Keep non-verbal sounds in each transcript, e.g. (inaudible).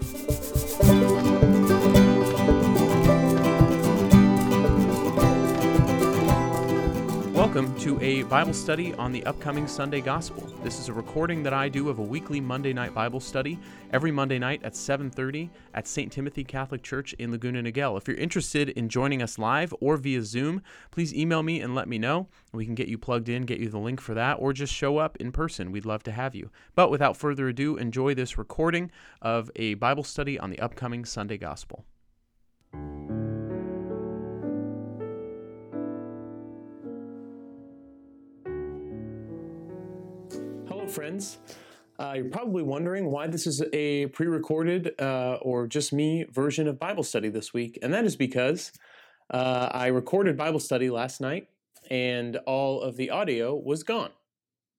thank you Welcome to a Bible study on the upcoming Sunday Gospel. This is a recording that I do of a weekly Monday night Bible study every Monday night at 7:30 at St. Timothy Catholic Church in Laguna Niguel. If you're interested in joining us live or via Zoom, please email me and let me know. We can get you plugged in, get you the link for that, or just show up in person. We'd love to have you. But without further ado, enjoy this recording of a Bible study on the upcoming Sunday Gospel. Friends. Uh, you're probably wondering why this is a pre recorded uh, or just me version of Bible study this week. And that is because uh, I recorded Bible study last night and all of the audio was gone.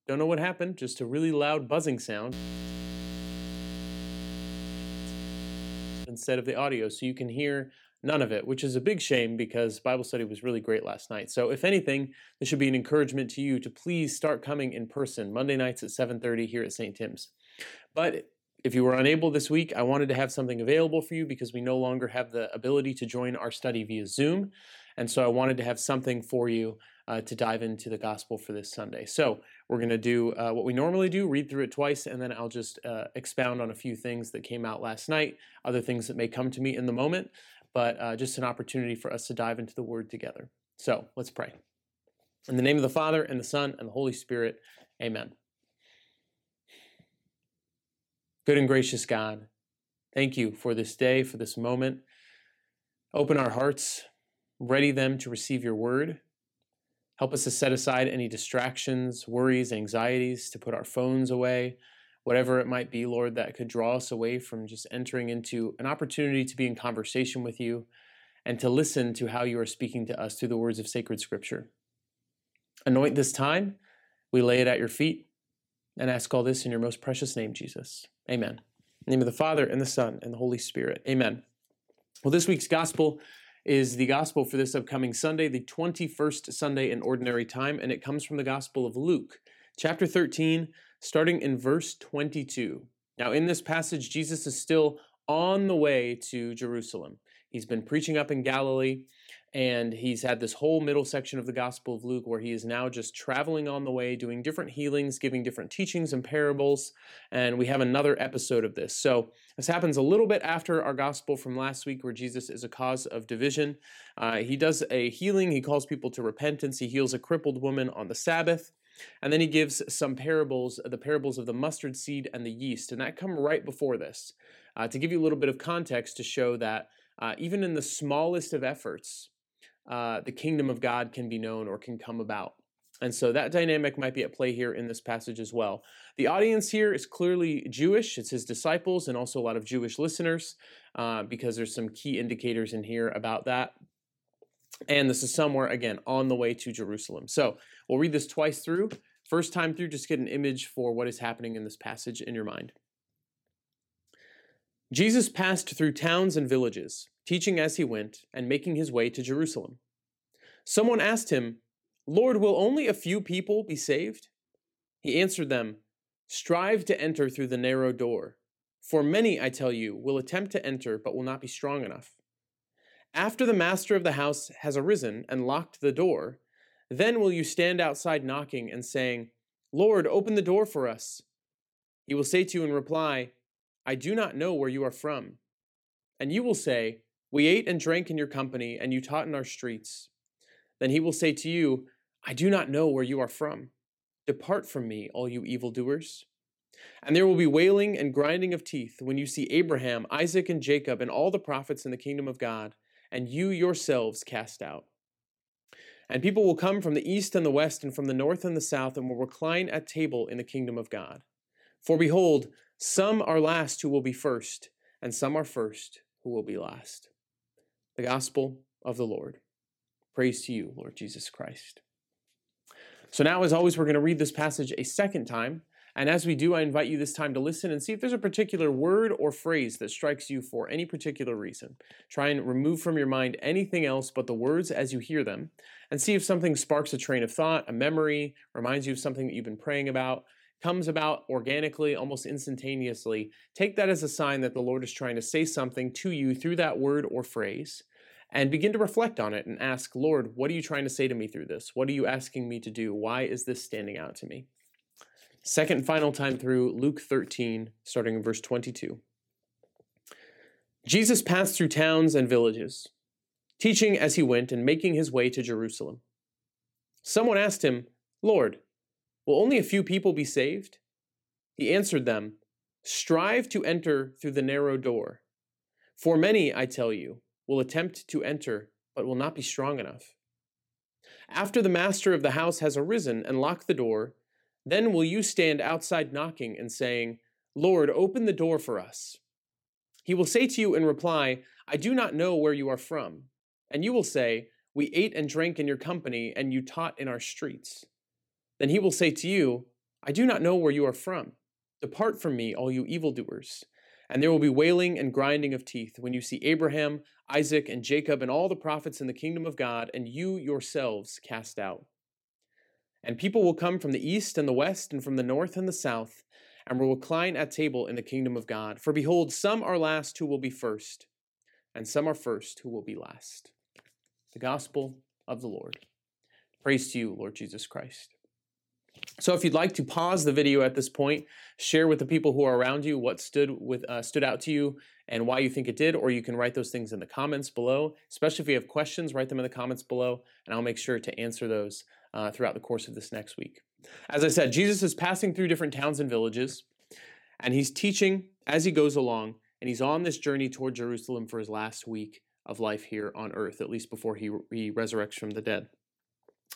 Don't know what happened, just a really loud buzzing sound instead of the audio. So you can hear none of it, which is a big shame because Bible study was really great last night. So if anything, this should be an encouragement to you to please start coming in person Monday nights at 7:30 here at St. Tim's. But if you were unable this week, I wanted to have something available for you because we no longer have the ability to join our study via Zoom. And so I wanted to have something for you uh, to dive into the gospel for this Sunday. So we're going to do uh, what we normally do read through it twice, and then I'll just uh, expound on a few things that came out last night, other things that may come to me in the moment but uh, just an opportunity for us to dive into the Word together. So let's pray. In the name of the Father, and the Son, and the Holy Spirit, amen. Good and gracious God, thank you for this day, for this moment. Open our hearts, ready them to receive your word. Help us to set aside any distractions, worries, anxieties, to put our phones away, whatever it might be, Lord, that could draw us away from just entering into an opportunity to be in conversation with you and to listen to how you are speaking to us through the words of sacred scripture. Anoint this time. We lay it at your feet and ask all this in your most precious name, Jesus. Amen. name of the Father, and the Son, and the Holy Spirit. Amen. Well, this week's gospel is the gospel for this upcoming Sunday, the 21st Sunday in Ordinary Time, and it comes from the Gospel of Luke, chapter 13, starting in verse 22. Now, in this passage, Jesus is still on the way to Jerusalem. He's been preaching up in Galilee, and he's had this whole middle section of the Gospel of Luke where he is now just traveling on the way, doing different healings, giving different teachings and parables. And we have another episode of this. So, this happens a little bit after our Gospel from last week where Jesus is a cause of division. Uh, he does a healing, he calls people to repentance, he heals a crippled woman on the Sabbath. And then he gives some parables, the parables of the mustard seed and the yeast, and that come right before this uh, to give you a little bit of context to show that uh, even in the smallest of efforts, uh, the kingdom of God can be known or can come about. And so that dynamic might be at play here in this passage as well. The audience here is clearly Jewish. It's his disciples and also a lot of Jewish listeners, uh, because there's some key indicators in here about that. And this is somewhere, again, on the way to Jerusalem. So we'll read this twice through. First time through, just get an image for what is happening in this passage in your mind. Jesus passed through towns and villages, teaching as he went and making his way to Jerusalem. Someone asked him, Lord, will only a few people be saved? He answered them, Strive to enter through the narrow door. For many, I tell you, will attempt to enter but will not be strong enough. After the master of the house has arisen and locked the door, then will you stand outside knocking and saying, Lord, open the door for us. He will say to you in reply, I do not know where you are from. And you will say, We ate and drank in your company, and you taught in our streets. Then he will say to you, I do not know where you are from. Depart from me, all you evildoers. And there will be wailing and grinding of teeth when you see Abraham, Isaac, and Jacob, and all the prophets in the kingdom of God and you yourselves cast out. And people will come from the east and the west, and from the north and the south, and will recline at table in the kingdom of God. For behold, some are last who will be first, and some are first who will be last. The gospel of the Lord. Praise to you, Lord Jesus Christ. So now, as always, we're going to read this passage a second time. And as we do, I invite you this time to listen and see if there's a particular word or phrase that strikes you for any particular reason. Try and remove from your mind anything else but the words as you hear them, and see if something sparks a train of thought, a memory, reminds you of something that you've been praying about. comes about organically, almost instantaneously, take that as a sign that the Lord is trying to say something to you through that word or phrase and begin to reflect on it and ask, Lord, what are you trying to say to me through this? What are you asking me to do? Why is this standing out to me? Second final time through Luke 13, starting in verse 22. Jesus passed through towns and villages, teaching as he went and making his way to Jerusalem. Someone asked him, Lord, will only a few people be saved? He answered them, Strive to enter through the narrow door. For many, I tell you, will attempt to enter, but will not be strong enough. After the master of the house has arisen and locked the door, then will you stand outside knocking and saying, Lord, open the door for us. He will say to you in reply, I do not know where you are from. And you will say, We ate and drank in your company, and you taught in our streets. Then he will say to you, I do not know where you are from. Depart from me, all you evildoers. And there will be wailing and grinding of teeth when you see Abraham, Isaac, and Jacob, and all the prophets in the kingdom of God, and you yourselves cast out. And people will come from the east and the west, and from the north and the south, and will recline at table in the kingdom of God. For behold, some are last who will be first, and some are first who will be last. The gospel of the Lord. Praise to you, Lord Jesus Christ. So if you'd like to pause the video at this point, share with the people who are around you what stood with uh, stood out to you and why you think it did, or you can write those things in the comments below. Especially if you have questions, write them in the comments below, and I'll make sure to answer those uh, throughout the course of this next week. As I said, Jesus is passing through different towns and villages, and he's teaching as he goes along, and he's on this journey toward Jerusalem for his last week of life here on earth, at least before he, he resurrects from the dead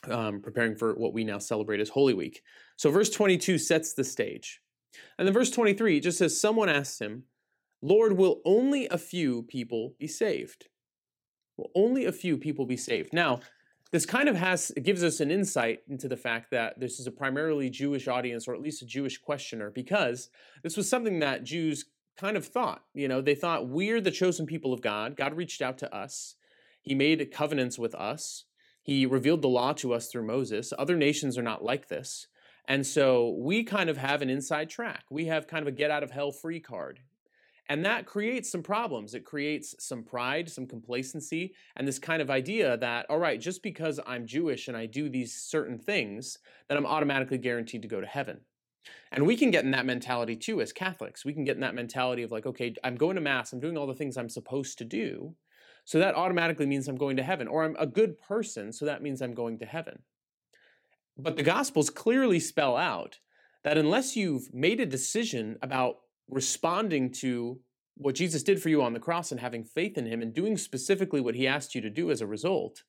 um, preparing for what we now celebrate as Holy Week. So, verse 22 sets the stage. And then verse 23 just says, Someone asked him, Lord, will only a few people be saved? Will only a few people be saved? Now, this kind of has it gives us an insight into the fact that this is a primarily Jewish audience, or at least a Jewish questioner, because this was something that Jews kind of thought. You know, they thought we're the chosen people of God. God reached out to us. He made covenants with us. He revealed the law to us through Moses. Other nations are not like this. And so we kind of have an inside track. We have kind of a get out of hell free card. And that creates some problems. It creates some pride, some complacency, and this kind of idea that, all right, just because I'm Jewish and I do these certain things, that I'm automatically guaranteed to go to heaven. And we can get in that mentality too as Catholics. We can get in that mentality of like, okay, I'm going to Mass, I'm doing all the things I'm supposed to do. So that automatically means I'm going to heaven. Or I'm a good person, so that means I'm going to heaven. But the Gospels clearly spell out that unless you've made a decision about responding to what Jesus did for you on the cross and having faith in him and doing specifically what he asked you to do as a result,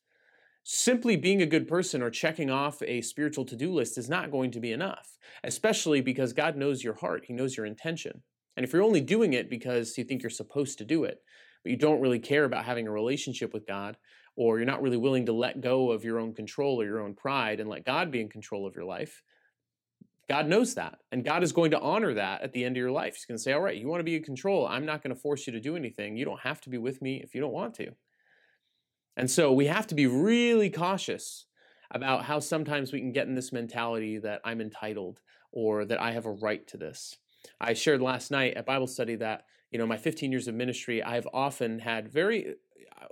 simply being a good person or checking off a spiritual to do list is not going to be enough, especially because God knows your heart, He knows your intention. And if you're only doing it because you think you're supposed to do it, but you don't really care about having a relationship with God, or you're not really willing to let go of your own control or your own pride and let God be in control of your life, God knows that. And God is going to honor that at the end of your life. He's going to say, All right, you want to be in control. I'm not going to force you to do anything. You don't have to be with me if you don't want to. And so we have to be really cautious about how sometimes we can get in this mentality that I'm entitled or that I have a right to this. I shared last night at Bible study that you know, my 15 years of ministry, I've often had very,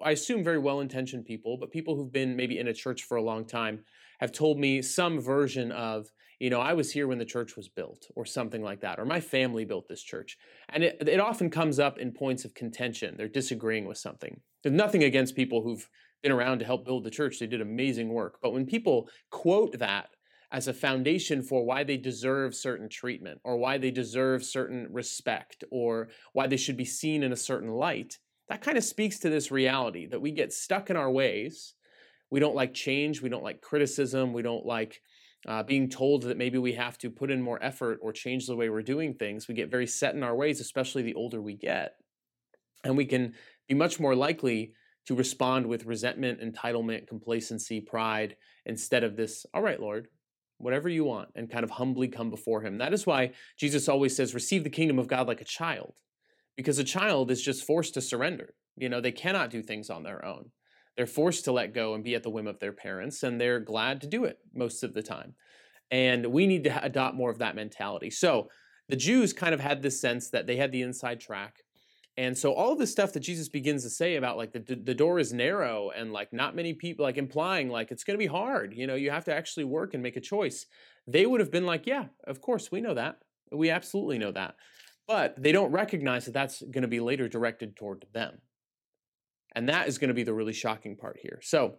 I assume very well intentioned people, but people who've been maybe in a church for a long time have told me some version of, you know, I was here when the church was built or something like that, or my family built this church. And it, it often comes up in points of contention. They're disagreeing with something. There's nothing against people who've been around to help build the church. They did amazing work. But when people quote that as a foundation for why they deserve certain treatment or why they deserve certain respect or why they should be seen in a certain light, that kind of speaks to this reality that we get stuck in our ways. We don't like change. We don't like criticism. We don't like uh, being told that maybe we have to put in more effort or change the way we're doing things. We get very set in our ways, especially the older we get. And we can be much more likely to respond with resentment, entitlement, complacency, pride, instead of this, all right, Lord, whatever you want, and kind of humbly come before Him. That is why Jesus always says, receive the kingdom of God like a child, because a child is just forced to surrender. You know, they cannot do things on their own. They're forced to let go and be at the whim of their parents, and they're glad to do it most of the time. And we need to adopt more of that mentality. So the Jews kind of had this sense that they had the inside track. And so all of the stuff that Jesus begins to say about like the, the door is narrow and like not many people, like implying like it's going to be hard, you know, you have to actually work and make a choice. They would have been like, yeah, of course, we know that. We absolutely know that. But they don't recognize that that's going to be later directed toward them. And that is going to be the really shocking part here. So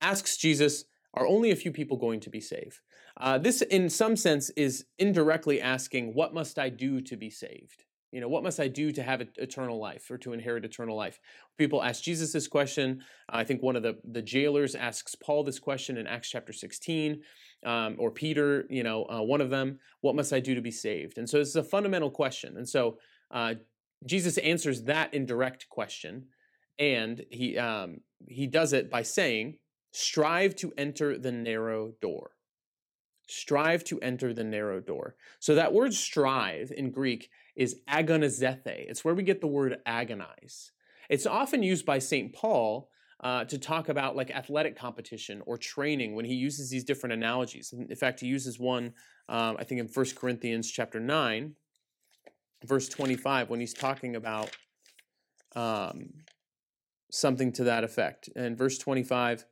asks Jesus, are only a few people going to be saved? Uh, this, in some sense, is indirectly asking, what must I do to be saved? You know, what must I do to have eternal life or to inherit eternal life? People ask Jesus this question. I think one of the, the jailers asks Paul this question in Acts chapter 16, um, or Peter, you know, uh, one of them, what must I do to be saved? And so this is a fundamental question. And so uh, Jesus answers that indirect question, and he, um, he does it by saying, strive to enter the narrow door. Strive to enter the narrow door. So that word strive in Greek is agonizete. It's where we get the word agonize. It's often used by St. Paul uh, to talk about like athletic competition or training when he uses these different analogies. In fact, he uses one, um, I think in 1 Corinthians chapter 9, verse 25, when he's talking about um, something to that effect. And verse 25,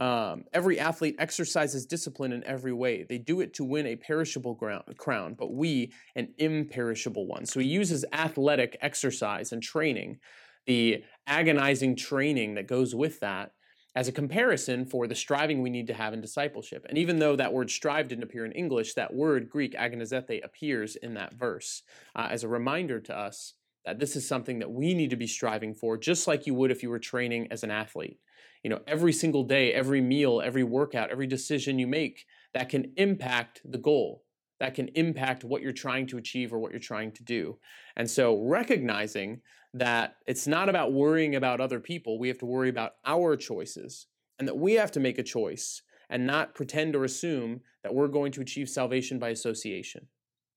um, every athlete exercises discipline in every way. They do it to win a perishable ground, crown, but we an imperishable one. So he uses athletic exercise and training, the agonizing training that goes with that, as a comparison for the striving we need to have in discipleship. And even though that word strive didn't appear in English, that word Greek agonizete appears in that verse uh, as a reminder to us that this is something that we need to be striving for, just like you would if you were training as an athlete. You know every single day every meal every workout every decision you make that can impact the goal. That can impact what you're trying to achieve or what you're trying to do. And so recognizing that it's not about worrying about other people we have to worry about our choices and that we have to make a choice and not pretend or assume that we're going to achieve salvation by association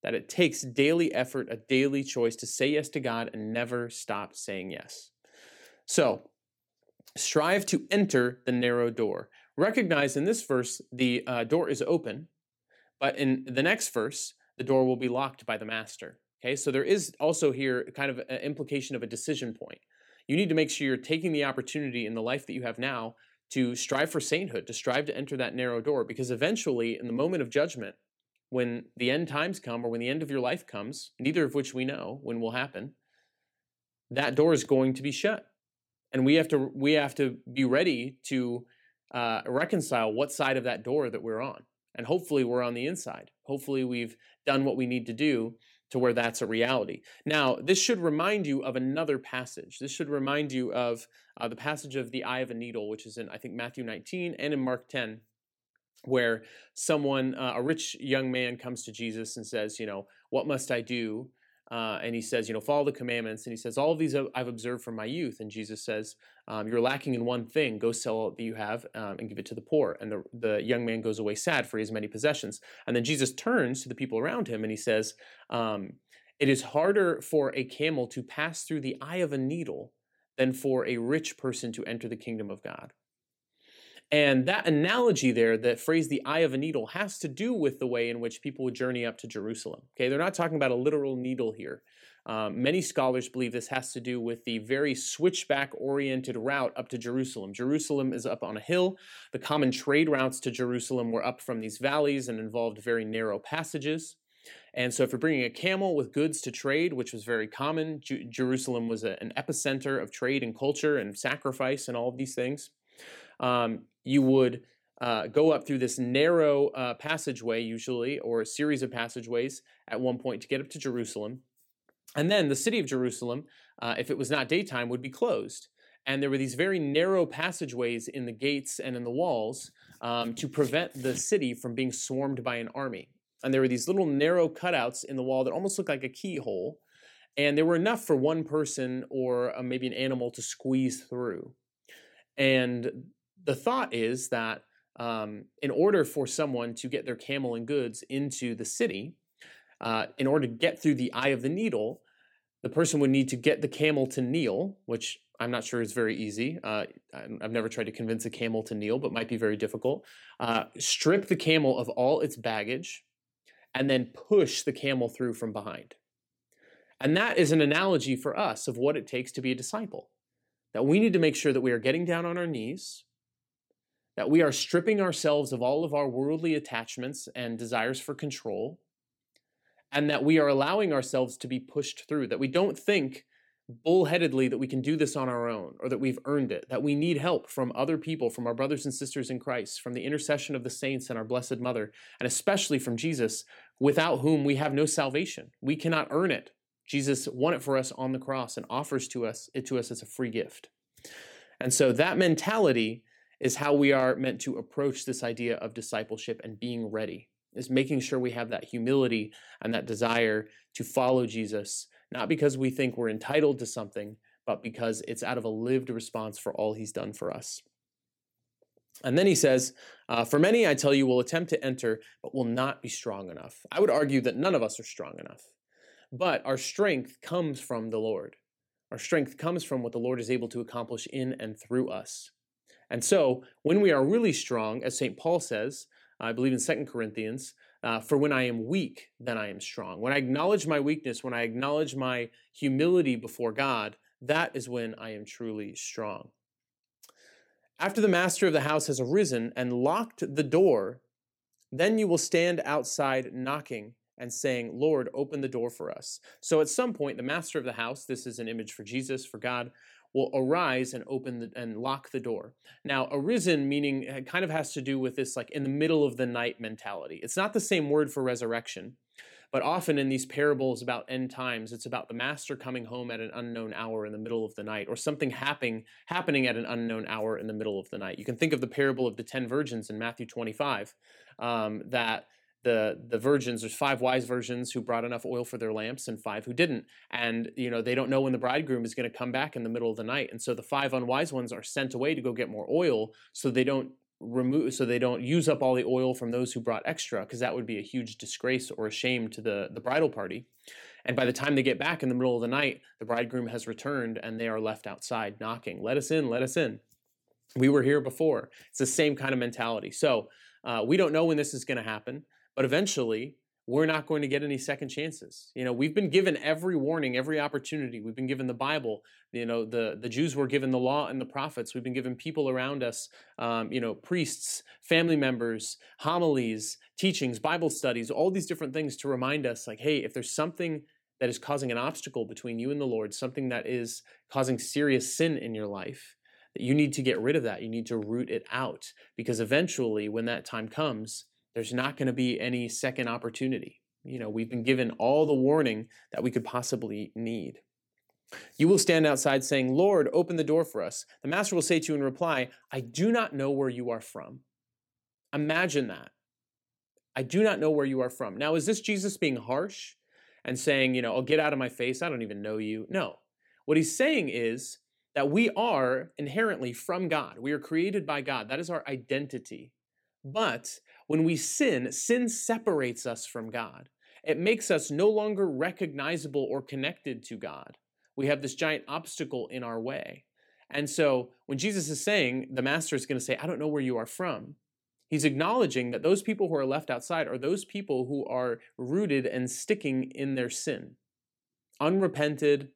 that it takes daily effort a daily choice to say yes to god and never stop saying yes so strive to enter the narrow door. Recognize in this verse the uh, door is open, but in the next verse, the door will be locked by the master. Okay, so there is also here kind of an implication of a decision point. You need to make sure you're taking the opportunity in the life that you have now to strive for sainthood, to strive to enter that narrow door, because eventually, in the moment of judgment, when the end times come or when the end of your life comes, neither of which we know when will happen, that door is going to be shut. And we have to we have to be ready to uh, reconcile what side of that door that we're on. And hopefully we're on the inside. Hopefully we've done what we need to do to where that's a reality. Now this should remind you of another passage. This should remind you of uh, the passage of the eye of a needle which is in i think matthew 19 and in mark 10 where someone uh, a rich young man comes to jesus and says you know what must i do uh, and he says, you know, follow the commandments. And he says, all of these I've observed from my youth. And Jesus says, um, you're lacking in one thing. Go sell all that you have um, and give it to the poor. And the, the young man goes away sad for his many possessions. And then Jesus turns to the people around him and he says, um, it is harder for a camel to pass through the eye of a needle than for a rich person to enter the kingdom of God. And that analogy there, that phrase, the eye of a needle, has to do with the way in which people would journey up to Jerusalem. Okay, they're not talking about a literal needle here. Um, many scholars believe this has to do with the very switchback oriented route up to Jerusalem. Jerusalem is up on a hill. The common trade routes to Jerusalem were up from these valleys and involved very narrow passages. And so, if you're bringing a camel with goods to trade, which was very common, J- Jerusalem was a, an epicenter of trade and culture and sacrifice and all of these things um, you would uh, go up through this narrow uh, passageway, usually, or a series of passageways at one point to get up to Jerusalem. And then the city of Jerusalem, uh, if it was not daytime, would be closed. And there were these very narrow passageways in the gates and in the walls um, to prevent the city from being swarmed by an army. And there were these little narrow cutouts in the wall that almost looked like a keyhole. And there were enough for one person or uh, maybe an animal to squeeze through. And the thought is that um, in order for someone to get their camel and goods into the city, uh, in order to get through the eye of the needle, the person would need to get the camel to kneel, which I'm not sure is very easy. Uh, I've never tried to convince a camel to kneel, but might be very difficult. Uh, strip the camel of all its baggage and then push the camel through from behind. And that is an analogy for us of what it takes to be a disciple. That we need to make sure that we are getting down on our knees, that we are stripping ourselves of all of our worldly attachments and desires for control, and that we are allowing ourselves to be pushed through, that we don't think bullheadedly that we can do this on our own or that we've earned it, that we need help from other people, from our brothers and sisters in Christ, from the intercession of the saints and our Blessed Mother, and especially from Jesus, without whom we have no salvation. We cannot earn it. Jesus won it for us on the cross and offers to us it to us as a free gift. And so that mentality is how we are meant to approach this idea of discipleship and being ready. Is making sure we have that humility and that desire to follow Jesus not because we think we're entitled to something, but because it's out of a lived response for all he's done for us. And then he says, uh, For many, I tell you, will attempt to enter, but will not be strong enough. I would argue that none of us are strong enough. But our strength comes from the Lord. Our strength comes from what the Lord is able to accomplish in and through us. And so, when we are really strong, as St. Paul says, I believe in 2 Corinthians, uh, for when I am weak, then I am strong. When I acknowledge my weakness, when I acknowledge my humility before God, that is when I am truly strong. After the master of the house has arisen and locked the door, then you will stand outside knocking and saying, Lord, open the door for us. So at some point, the master of the house, this is an image for Jesus, for God, will arise and open the, and lock the door. Now, arisen meaning it kind of has to do with this like in the middle of the night mentality. It's not the same word for resurrection, but often in these parables about end times, it's about the master coming home at an unknown hour in the middle of the night, or something happening happening at an unknown hour in the middle of the night. You can think of the parable of the ten virgins in Matthew 25, um, that the the virgins there's five wise virgins who brought enough oil for their lamps and five who didn't. And you know they don't know when the bridegroom is going to come back in the middle of the night. And so the five unwise ones are sent away to go get more oil so they don't remove so they don't use up all the oil from those who brought extra because that would be a huge disgrace or a shame to the the bridal party. And by the time they get back in the middle of the night the bridegroom has returned and they are left outside knocking let us in let us in. We were here before. It's the same kind of mentality. So uh, we don't know when this is going to happen but eventually, we're not going to get any second chances. You know, we've been given every warning, every opportunity. We've been given the Bible. You know, the the Jews were given the law and the prophets. We've been given people around us, um, you know, priests, family members, homilies, teachings, Bible studies, all these different things to remind us, like, hey, if there's something that is causing an obstacle between you and the Lord, something that is causing serious sin in your life, that you need to get rid of that. You need to root it out because eventually, when that time comes, there's not going to be any second opportunity. You know, we've been given all the warning that we could possibly need. You will stand outside saying, Lord, open the door for us. The master will say to you in reply, I do not know where you are from. Imagine that. I do not know where you are from. Now, is this Jesus being harsh and saying, you know, oh, get out of my face? I don't even know you. No. What he's saying is that we are inherently from God. We are created by God. That is our identity. But when we sin, sin separates us from God. It makes us no longer recognizable or connected to God. We have this giant obstacle in our way. And so when Jesus is saying, the master is going to say, I don't know where you are from, he's acknowledging that those people who are left outside are those people who are rooted and sticking in their sin, unrepented,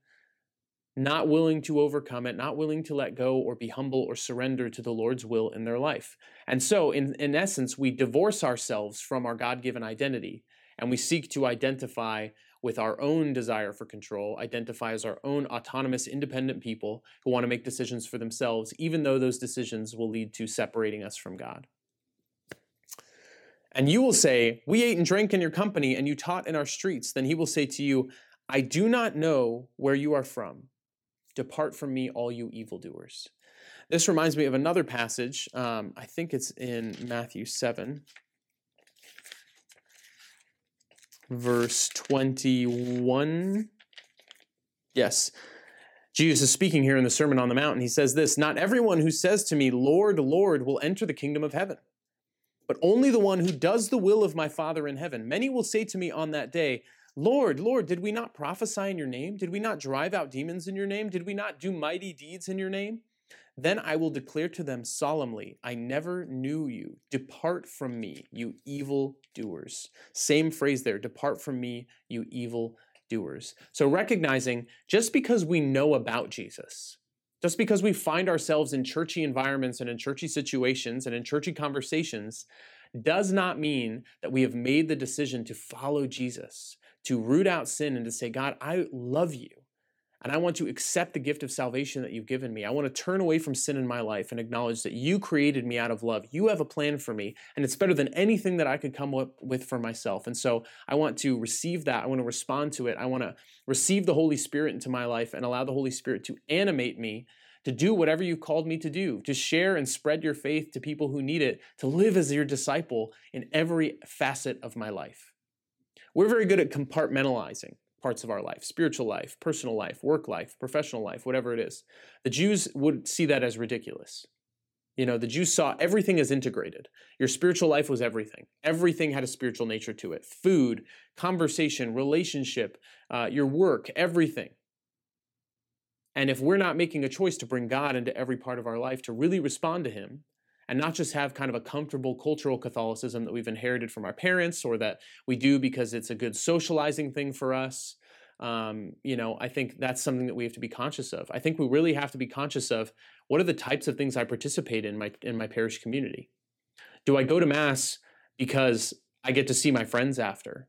not willing to overcome it, not willing to let go or be humble or surrender to the Lord's will in their life. And so, in, in essence, we divorce ourselves from our God given identity and we seek to identify with our own desire for control, identify as our own autonomous, independent people who want to make decisions for themselves, even though those decisions will lead to separating us from God. And you will say, We ate and drank in your company, and you taught in our streets. Then he will say to you, I do not know where you are from. Depart from me, all you evildoers. This reminds me of another passage. Um, I think it's in Matthew 7, verse 21. Yes. Jesus is speaking here in the Sermon on the Mount, and he says this Not everyone who says to me, Lord, Lord, will enter the kingdom of heaven, but only the one who does the will of my Father in heaven. Many will say to me on that day, Lord, Lord, did we not prophesy in your name? Did we not drive out demons in your name? Did we not do mighty deeds in your name? Then I will declare to them solemnly, I never knew you. Depart from me, you evil doers. Same phrase there, depart from me, you evil doers. So recognizing just because we know about Jesus, just because we find ourselves in churchy environments and in churchy situations and in churchy conversations, does not mean that we have made the decision to follow Jesus, to root out sin and to say, God, I love you. And I want to accept the gift of salvation that you've given me. I want to turn away from sin in my life and acknowledge that you created me out of love. You have a plan for me, and it's better than anything that I could come up with for myself. And so I want to receive that. I want to respond to it. I want to receive the Holy Spirit into my life and allow the Holy Spirit to animate me to do whatever you've called me to do, to share and spread your faith to people who need it, to live as your disciple in every facet of my life. We're very good at compartmentalizing parts of our life spiritual life, personal life, work life, professional life, whatever it is. The Jews would see that as ridiculous. You know, the Jews saw everything as integrated. Your spiritual life was everything. Everything had a spiritual nature to it food, conversation, relationship, uh, your work, everything. And if we're not making a choice to bring God into every part of our life, to really respond to Him, and not just have kind of a comfortable cultural Catholicism that we've inherited from our parents or that we do because it's a good socializing thing for us, um, you know, I think that's something that we have to be conscious of. I think we really have to be conscious of what are the types of things I participate in my in my parish community. Do I go to mass because I get to see my friends after?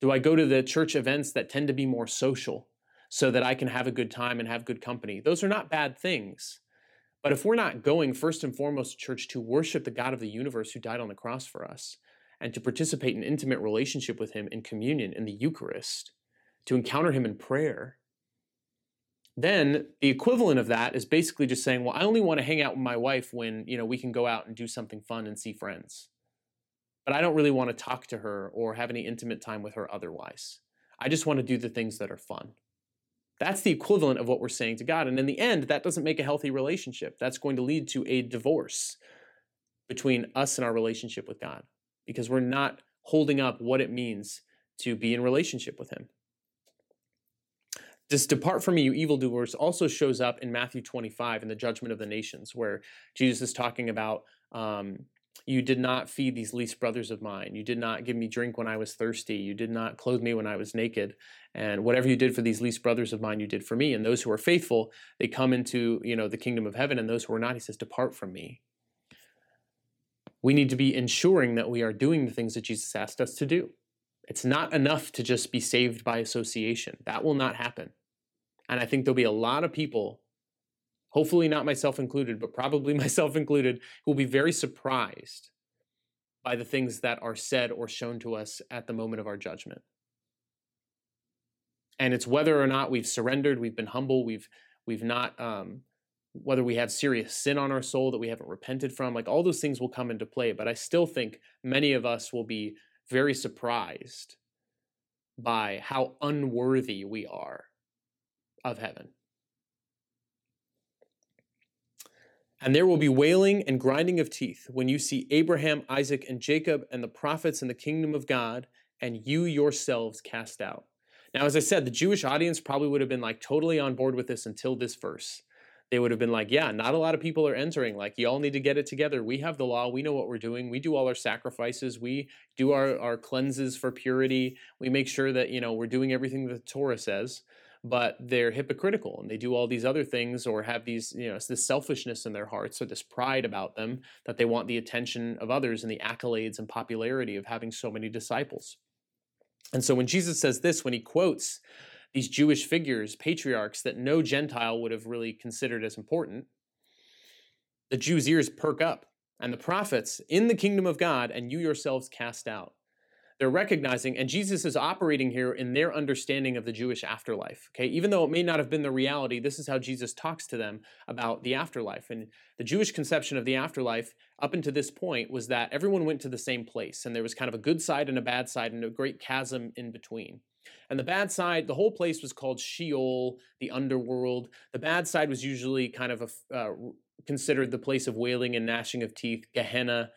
Do I go to the church events that tend to be more social? so that I can have a good time and have good company. Those are not bad things. But if we're not going first and foremost to church to worship the God of the universe who died on the cross for us and to participate in intimate relationship with him in communion in the Eucharist, to encounter him in prayer, then the equivalent of that is basically just saying, well, I only want to hang out with my wife when, you know, we can go out and do something fun and see friends. But I don't really want to talk to her or have any intimate time with her otherwise. I just want to do the things that are fun. That's the equivalent of what we're saying to God. And in the end, that doesn't make a healthy relationship. That's going to lead to a divorce between us and our relationship with God because we're not holding up what it means to be in relationship with Him. This depart from me, you evildoers, also shows up in Matthew 25 in the judgment of the nations, where Jesus is talking about um, you did not feed these least brothers of mine. You did not give me drink when I was thirsty. You did not clothe me when I was naked. And whatever you did for these least brothers of mine, you did for me. And those who are faithful, they come into, you know, the kingdom of heaven. And those who are not, he says, depart from me. We need to be ensuring that we are doing the things that Jesus asked us to do. It's not enough to just be saved by association. That will not happen. And I think there'll be a lot of people hopefully not myself included, but probably (laughs) myself included, who will be very surprised by the things that are said or shown to us at the moment of our judgment. And it's whether or not we've surrendered, we've been humble, we've we've not um, whether we have serious sin on our soul that we haven't repented from, like all those things will come into play. But I still think many of us will be very surprised by how unworthy we are of heaven. And there will be wailing and grinding of teeth when you see Abraham, Isaac, and Jacob and the prophets in the kingdom of God, and you yourselves cast out. Now, as I said, the Jewish audience probably would have been like totally on board with this until this verse. They would have been like, yeah, not a lot of people are entering. Like, y'all need to get it together. We have the law. We know what we're doing. We do all our sacrifices. We do our, our cleanses for purity. We make sure that, you know, we're doing everything that the Torah says but they're hypocritical and they do all these other things or have these, you know, this selfishness in their hearts or this pride about them that they want the attention of others and the accolades and popularity of having so many disciples. And so when Jesus says this, when he quotes these Jewish figures, patriarchs that no Gentile would have really considered as important, the Jews' ears perk up. And the prophets in the kingdom of God, and you yourselves cast out. They're recognizing, and Jesus is operating here in their understanding of the Jewish afterlife. Okay, even though it may not have been the reality, this is how Jesus talks to them about the afterlife. And the Jewish conception of the afterlife up until this point was that everyone went to the same place, and there was kind of a good side and a bad side, and a great chasm in between. And the bad side, the whole place was called Sheol, the underworld. The bad side was usually kind of a, uh, considered the place of wailing and gnashing of teeth, Gehenna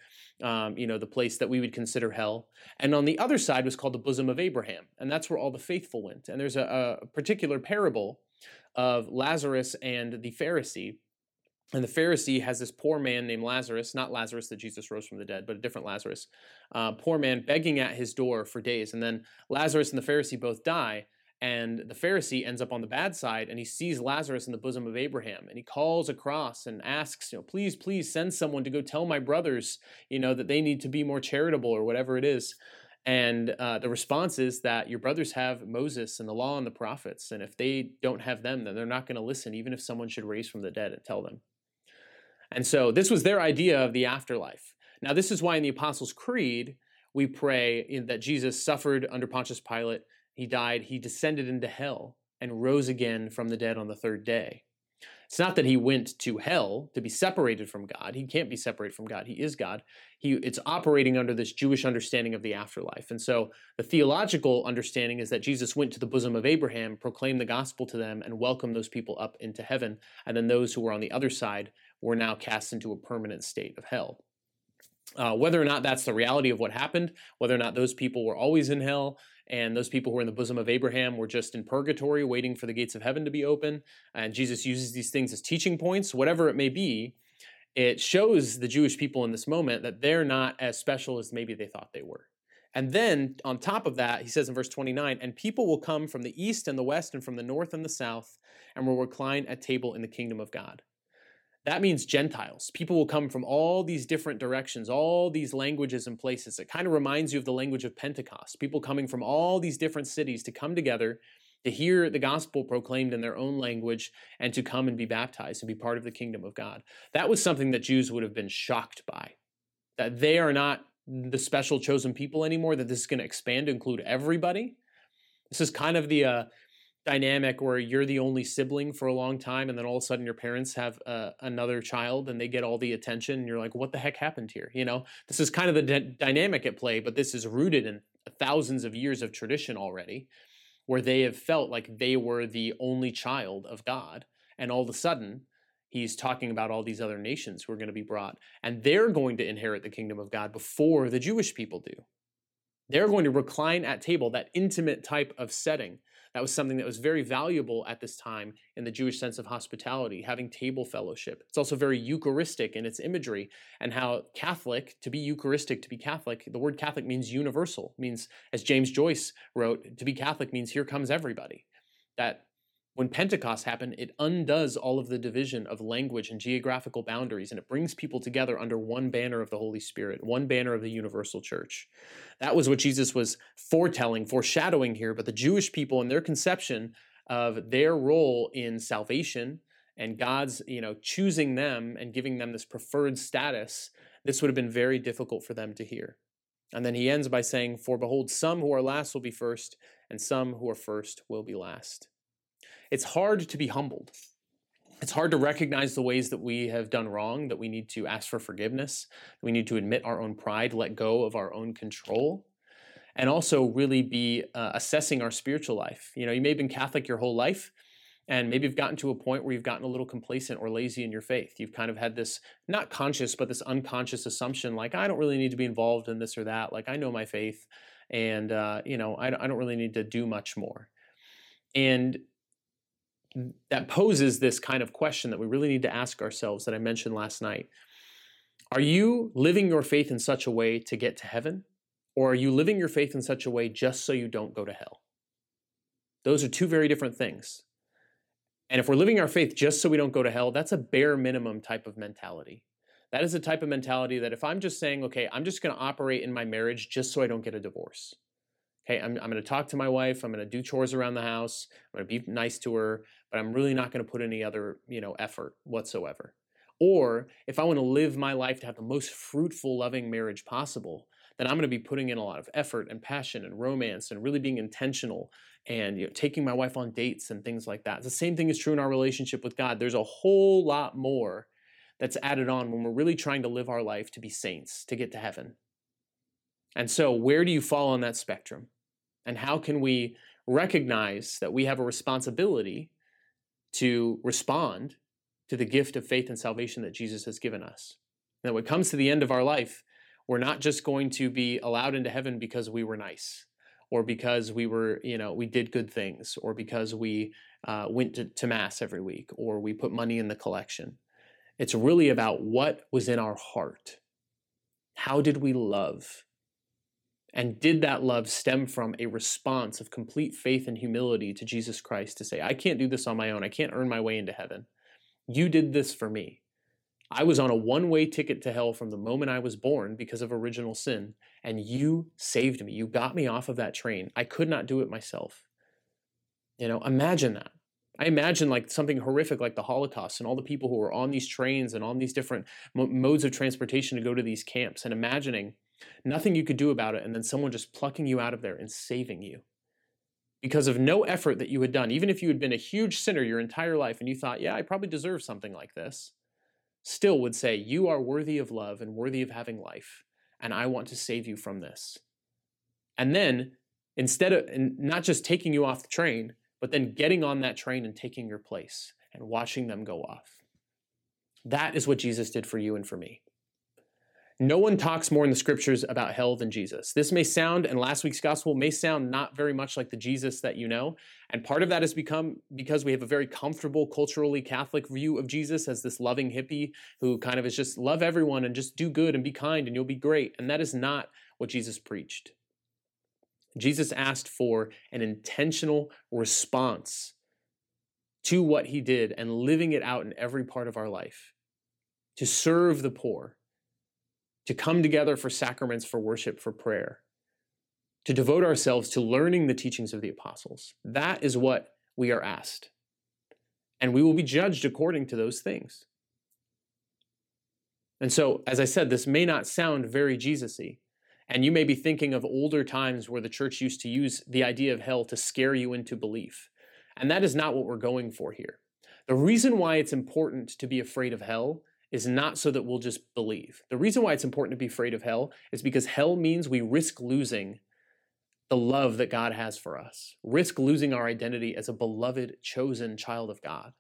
um, you know, the place that we would consider hell. And on the other side was called the bosom of Abraham, and that's where all the faithful went. And there's a, a particular parable of Lazarus and the Pharisee. And the Pharisee has this poor man named Lazarus, not Lazarus that Jesus rose from the dead, but a different Lazarus, uh, poor man begging at his door for days. And then Lazarus and the Pharisee both die. And the Pharisee ends up on the bad side and he sees Lazarus in the bosom of Abraham and he calls across and asks, you know, please, please send someone to go tell my brothers, you know, that they need to be more charitable or whatever it is. And uh, the response is that your brothers have Moses and the law and the prophets. And if they don't have them, then they're not going to listen, even if someone should raise from the dead and tell them. And so this was their idea of the afterlife. Now, this is why in the Apostles' Creed, we pray that Jesus suffered under Pontius Pilate he died, he descended into hell and rose again from the dead on the third day. It's not that he went to hell to be separated from God. He can't be separated from God. He is God. He, it's operating under this Jewish understanding of the afterlife. And so the theological understanding is that Jesus went to the bosom of Abraham, proclaimed the gospel to them, and welcomed those people up into heaven. And then those who were on the other side were now cast into a permanent state of hell. Uh, whether or not that's the reality of what happened, whether or not those people were always in hell, and those people who were in the bosom of Abraham were just in purgatory, waiting for the gates of heaven to be open, and Jesus uses these things as teaching points, whatever it may be, it shows the Jewish people in this moment that they're not as special as maybe they thought they were. And then on top of that, he says in verse 29 and people will come from the east and the west and from the north and the south and will recline at table in the kingdom of God. That means Gentiles. People will come from all these different directions, all these languages and places. It kind of reminds you of the language of Pentecost. People coming from all these different cities to come together to hear the gospel proclaimed in their own language and to come and be baptized and be part of the kingdom of God. That was something that Jews would have been shocked by. That they are not the special chosen people anymore, that this is going to expand to include everybody. This is kind of the uh, dynamic where you're the only sibling for a long time and then all of a sudden your parents have uh, another child and they get all the attention and you're like what the heck happened here? You know? This is kind of the d- dynamic at play but this is rooted in thousands of years of tradition already where they have felt like they were the only child of god and all of a sudden he's talking about all these other nations who are going to be brought and they're going to inherit the kingdom of god before the jewish people do. They're going to recline at table that intimate type of setting that was something that was very valuable at this time in the Jewish sense of hospitality, having table fellowship. It's also very Eucharistic in its imagery and how Catholic, to be Eucharistic, to be Catholic, the word Catholic means universal, means, as James Joyce wrote, to be Catholic means here comes everybody. That when Pentecost happened, it undoes all of the division of language and geographical boundaries, and it brings people together under one banner of the Holy Spirit, one banner of the universal church. That was what Jesus was foretelling, foreshadowing here. But the Jewish people, in their conception of their role in salvation and God's, you know, choosing them and giving them this preferred status, this would have been very difficult for them to hear. And then he ends by saying, For behold, some who are last will be first, and some who are first will be last it's hard to be humbled. It's hard to recognize the ways that we have done wrong, that we need to ask for forgiveness, we need to admit our own pride, let go of our own control, and also really be uh, assessing our spiritual life. You know, you may have been Catholic your whole life, and maybe you've gotten to a point where you've gotten a little complacent or lazy in your faith. You've kind of had this not conscious, but this unconscious assumption like, I don't really need to be involved in this or that. Like, I know my faith, and, uh, you know, I, I don't really need to do much more. And that poses this kind of question that we really need to ask ourselves that I mentioned last night. Are you living your faith in such a way to get to heaven? Or are you living your faith in such a way just so you don't go to hell? Those are two very different things. And if we're living our faith just so we don't go to hell, that's a bare minimum type of mentality. That is a type of mentality that if I'm just saying, okay, I'm just going to operate in my marriage just so I don't get a divorce, okay, I'm, I'm going to talk to my wife. I'm going to do chores around the house. I'm going to be nice to her, but I'm really not going to put any other, you know, effort whatsoever. Or if I want to live my life to have the most fruitful, loving marriage possible, then I'm going to be putting in a lot of effort and passion and romance and really being intentional and you know, taking my wife on dates and things like that. The same thing is true in our relationship with God. There's a whole lot more that's added on when we're really trying to live our life to be saints, to get to heaven. And so, where do you fall on that spectrum? And how can we recognize that we have a responsibility to respond to the gift of faith and salvation that Jesus has given us? that when it comes to the end of our life, we're not just going to be allowed into heaven because we were nice or because we were, you know, we did good things or because we uh, went to, to Mass every week or we put money in the collection. It's really about what was in our heart. How did we love? And did that love stem from a response of complete faith and humility to Jesus Christ to say, I can't do this on my own. I can't earn my way into heaven. You did this for me. I was on a one way ticket to hell from the moment I was born because of original sin, and you saved me. You got me off of that train. I could not do it myself. You know, imagine that. I imagine like something horrific like the Holocaust and all the people who were on these trains and on these different modes of transportation to go to these camps and imagining nothing you could do about it and then someone just plucking you out of there and saving you because of no effort that you had done. Even if you had been a huge sinner your entire life and you thought, yeah, I probably deserve something like this, still would say, You are worthy of love and worthy of having life, and I want to save you from this. And then, instead of not just taking you off the train, but then getting on that train and taking your place and watching them go off. That is what Jesus did for you and for me. No one talks more in the scriptures about hell than Jesus. This may sound, and last week's gospel may sound not very much like the Jesus that you know. And part of that has become because we have a very comfortable, culturally Catholic view of Jesus as this loving hippie who kind of is just love everyone and just do good and be kind and you'll be great. And that is not what Jesus preached. Jesus asked for an intentional response to what he did and living it out in every part of our life to serve the poor to come together for sacraments, for worship, for prayer, to devote ourselves to learning the teachings of the apostles. That is what we are asked. And we will be judged according to those things. And so, as I said, this may not sound very Jesus y. And you may be thinking of older times where the church used to use the idea of hell to scare you into belief. And that is not what we're going for here. The reason why it's important to be afraid of hell is not so that we'll just believe. The reason why it's important to be afraid of hell is because hell means we risk losing the love that God has for us, risk losing our identity as a beloved, chosen child of God.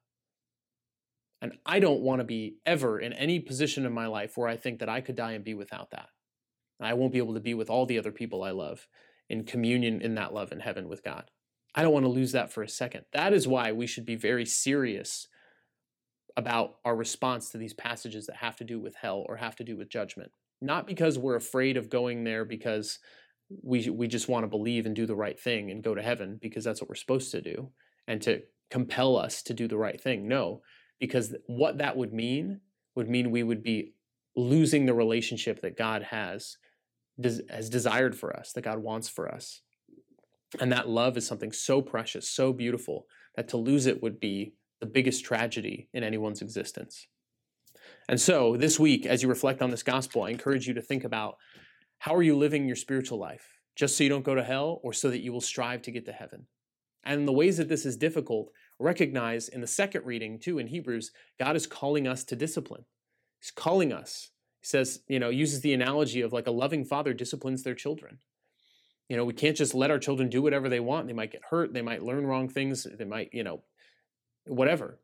And I don't want to be ever in any position in my life where I think that I could die and be without that. I won't be able to be with all the other people I love in communion in that love in heaven with God. I don't want to lose that for a second. That is why we should be very serious about our response to these passages that have to do with hell or have to do with judgment. Not because we're afraid of going there because we we just want to believe and do the right thing and go to heaven because that's what we're supposed to do and to compel us to do the right thing. No, because what that would mean would mean we would be losing the relationship that God has has desired for us, that God wants for us. And that love is something so precious, so beautiful that to lose it would be the biggest tragedy in anyone's existence. And so, this week, as you reflect on this gospel, I encourage you to think about how are you living your spiritual life? Just so you don't go to hell, or so that you will strive to get to heaven? And the ways that this is difficult, recognize in the second reading, too, in Hebrews, God is calling us to discipline. He's calling us. He says, you know, uses the analogy of like a loving father disciplines their children. You know, we can't just let our children do whatever they want. They might get hurt. They might learn wrong things. They might, you know, whatever.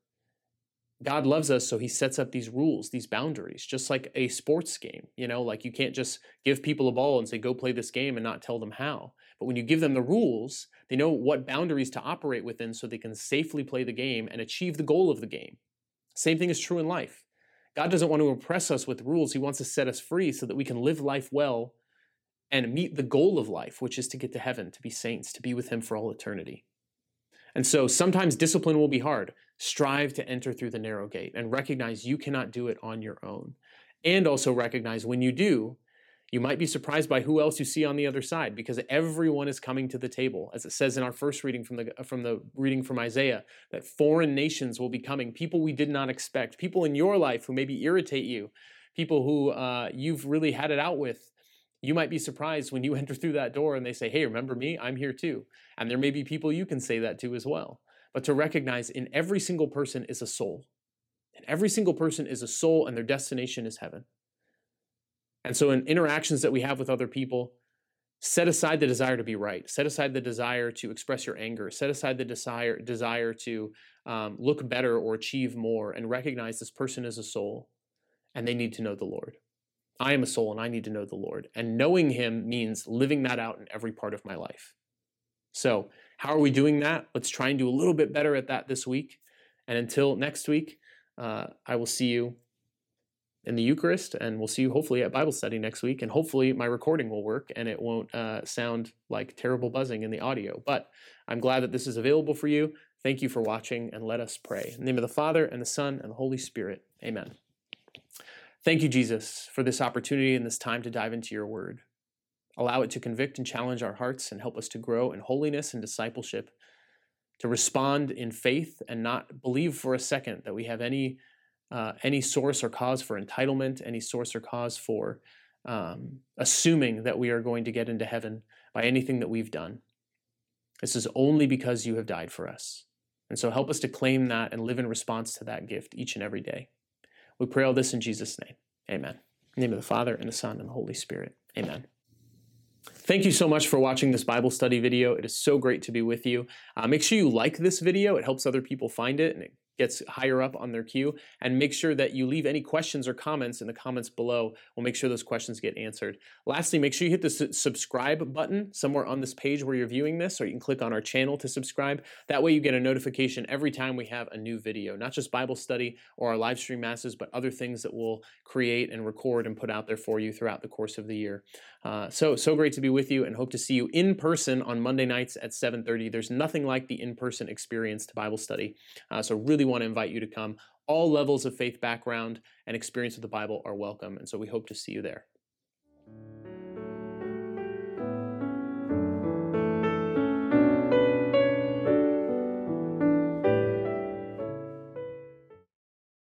God loves us, so he sets up these rules, these boundaries, just like a sports game. You know, like you can't just give people a ball and say, go play this game and not tell them how. But when you give them the rules, they know what boundaries to operate within so they can safely play the game and achieve the goal of the game. Same thing is true in life. God doesn't want to oppress us with rules, He wants to set us free so that we can live life well and meet the goal of life, which is to get to heaven, to be saints, to be with Him for all eternity. And so sometimes discipline will be hard. Strive to enter through the narrow gate and recognize you cannot do it on your own. And also recognize when you do, you might be surprised by who else you see on the other side because everyone is coming to the table. As it says in our first reading from the, from the reading from Isaiah, that foreign nations will be coming, people we did not expect, people in your life who maybe irritate you, people who uh, you've really had it out with you might be surprised when you (laughs) enter through that door and they say, Hey, remember me? I'm here too. And there may be people you can say that to as well. But to recognize in every single person is a soul. And every single person is a soul and their destination is heaven. And so in interactions that we have with other people, set aside the desire to be right. Set aside the desire to express your anger. Set aside the desire, desire to um, look better or achieve more and recognize this person is a soul and they need to know the Lord. I am a soul and I need to know the Lord. And knowing Him means living that out in every part of my life. So, how are we doing that? Let's try and do a little bit better at that this week. And until next week, uh, I will see you in the Eucharist, and we'll see you hopefully at Bible study next week. And hopefully, my recording will work and it won't uh, sound like terrible buzzing in the audio. But I'm glad that this is available for you. Thank you for watching, and let us pray. In the name of the Father, and the Son, and the Holy Spirit. Amen. Thank you, Jesus, for this opportunity and this time to dive into your word. Allow it to convict and challenge our hearts and help us to grow in holiness and discipleship, to respond in faith and not believe for a second that we have any uh, any source or cause for entitlement, any source or cause for um, assuming that we are going to get into heaven by anything that we've done. This is only because you have died for us. And so help us to claim that and live in response to that gift each and every day. We pray all this in Jesus' name. Amen. In the name of the Father, and the Son, and the Holy Spirit. Amen. Thank you so much for watching this Bible study video. It is so great to be with you. Uh, make sure you like this video. It helps other people find it and it gets higher up on their queue. And make sure that you leave any questions or comments in the comments below. We'll make sure those questions get answered. Lastly, make sure you hit the subscribe button somewhere on this page where you're viewing this, or you can click on our channel to subscribe. That way you get a notification every time we have a new video, not just Bible study or our live stream masses, but other things that we'll create and record and put out there for you throughout the course of the year. Uh, so, so great to be with you and hope to see you in person on Monday nights at 7.30. There's nothing like the in-person experience to Bible study. Uh, so really want to invite you to come. All levels of faith background and experience with the Bible are welcome. And so we hope to see you there.